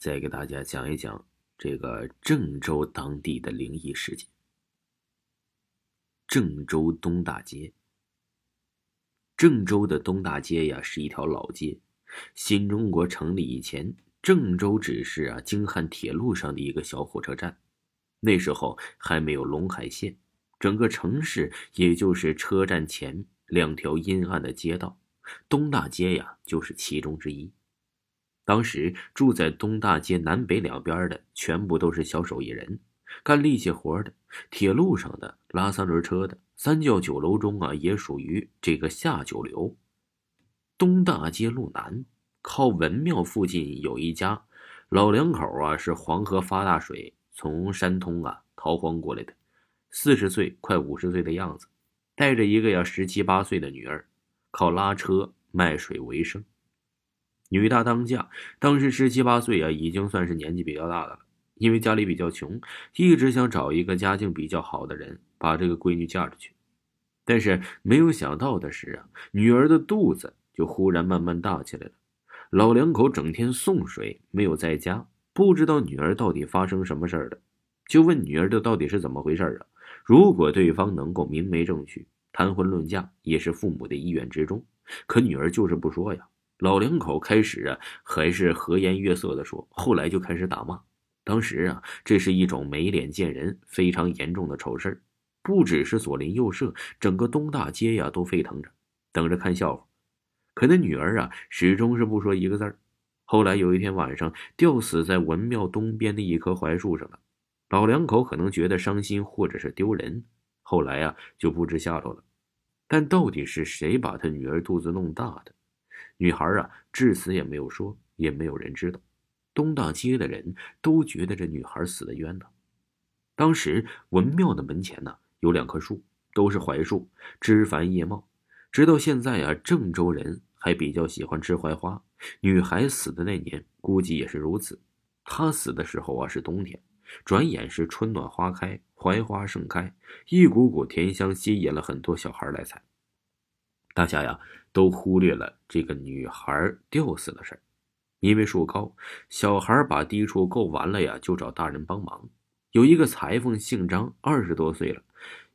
再给大家讲一讲这个郑州当地的灵异事件。郑州东大街，郑州的东大街呀，是一条老街。新中国成立以前，郑州只是啊京汉铁路上的一个小火车站，那时候还没有陇海线，整个城市也就是车站前两条阴暗的街道，东大街呀就是其中之一。当时住在东大街南北两边的，全部都是小手艺人，干力气活的，铁路上的，拉三轮车的，三教九楼中啊，也属于这个下九流。东大街路南，靠文庙附近有一家老两口啊，是黄河发大水，从山东啊逃荒过来的，四十岁快五十岁的样子，带着一个呀十七八岁的女儿，靠拉车卖水为生。女大当嫁，当时十七八岁啊，已经算是年纪比较大的了。因为家里比较穷，一直想找一个家境比较好的人把这个闺女嫁出去。但是没有想到的是啊，女儿的肚子就忽然慢慢大起来了。老两口整天送水，没有在家，不知道女儿到底发生什么事儿了，就问女儿这到底是怎么回事啊？如果对方能够明媒正娶，谈婚论嫁也是父母的意愿之中。可女儿就是不说呀。老两口开始啊，还是和颜悦色的说，后来就开始打骂。当时啊，这是一种没脸见人、非常严重的丑事，不只是左邻右舍，整个东大街呀都沸腾着，等着看笑话。可那女儿啊，始终是不说一个字儿。后来有一天晚上，吊死在文庙东边的一棵槐树上了。老两口可能觉得伤心或者是丢人，后来啊就不知下落了。但到底是谁把他女儿肚子弄大的？女孩啊，至死也没有说，也没有人知道。东大街的人都觉得这女孩死的冤枉。当时文庙的门前呢，有两棵树，都是槐树，枝繁叶茂。直到现在啊，郑州人还比较喜欢吃槐花。女孩死的那年，估计也是如此。她死的时候啊，是冬天，转眼是春暖花开，槐花盛开，一股股甜香吸引了很多小孩来采。大家呀。都忽略了这个女孩吊死的事儿，因为树高，小孩把低处够完了呀，就找大人帮忙。有一个裁缝姓张，二十多岁了，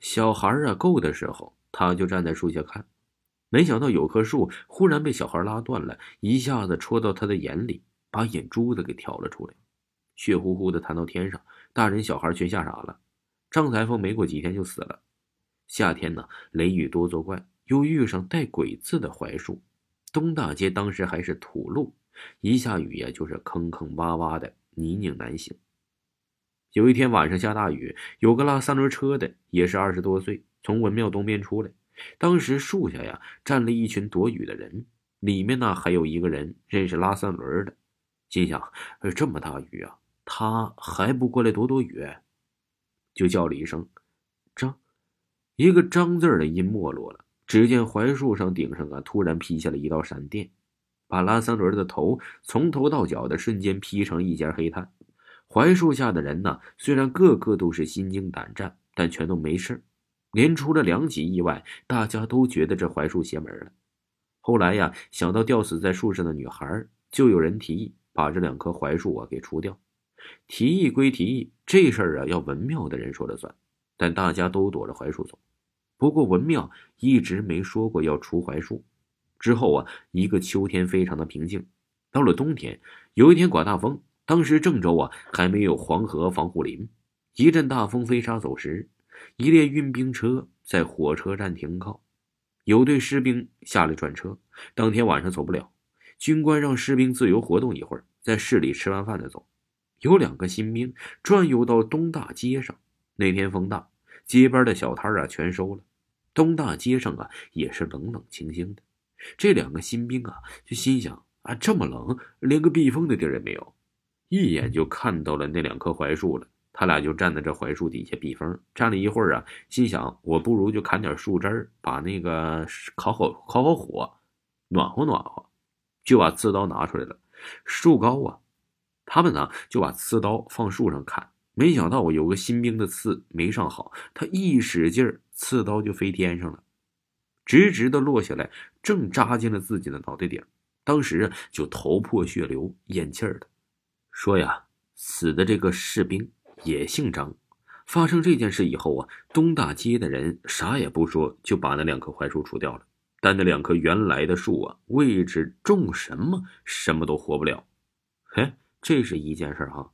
小孩啊够的时候，他就站在树下看。没想到有棵树忽然被小孩拉断了，一下子戳到他的眼里，把眼珠子给挑了出来，血乎乎的弹到天上。大人小孩全吓傻了。张裁缝没过几天就死了。夏天呢，雷雨多作怪。又遇上带“鬼”字的槐树，东大街当时还是土路，一下雨呀就是坑坑洼洼的，泥泞难行。有一天晚上下大雨，有个拉三轮车的，也是二十多岁，从文庙东边出来。当时树下呀站了一群躲雨的人，里面呢还有一个人认识拉三轮的，心想：呃这么大雨啊，他还不过来躲躲雨？就叫了一声：“张。”一个“张”字的音没落了。只见槐树上顶上啊，突然劈下了一道闪电，把拉三轮的头从头到脚的瞬间劈成一截黑炭。槐树下的人呢，虽然个个都是心惊胆战，但全都没事连出了两起意外，大家都觉得这槐树邪门了。后来呀，想到吊死在树上的女孩，就有人提议把这两棵槐树啊给除掉。提议归提议，这事儿啊要文庙的人说了算，但大家都躲着槐树走。不过文庙一直没说过要除槐树。之后啊，一个秋天非常的平静。到了冬天，有一天刮大风，当时郑州啊还没有黄河防护林，一阵大风飞沙走石，一列运兵车在火车站停靠，有队士兵下来转车。当天晚上走不了，军官让士兵自由活动一会儿，在市里吃完饭再走。有两个新兵转悠到东大街上，那天风大。街边的小摊啊，全收了。东大街上啊，也是冷冷清清的。这两个新兵啊，就心想啊，这么冷，连个避风的地儿也没有。一眼就看到了那两棵槐树了。他俩就站在这槐树底下避风，站了一会儿啊，心想我不如就砍点树枝儿，把那个烤好烤好火，暖和暖和，就把刺刀拿出来了。树高啊，他们呢就把刺刀放树上砍，没想到我有个新兵的刺没上好，他一使劲儿，刺刀就飞天上了，直直的落下来，正扎进了自己的脑袋顶，当时啊就头破血流，咽气儿了。说呀，死的这个士兵。也姓张。发生这件事以后啊，东大街的人啥也不说，就把那两棵槐树除掉了。但那两棵原来的树啊，位置种什么，什么都活不了。嘿，这是一件事哈。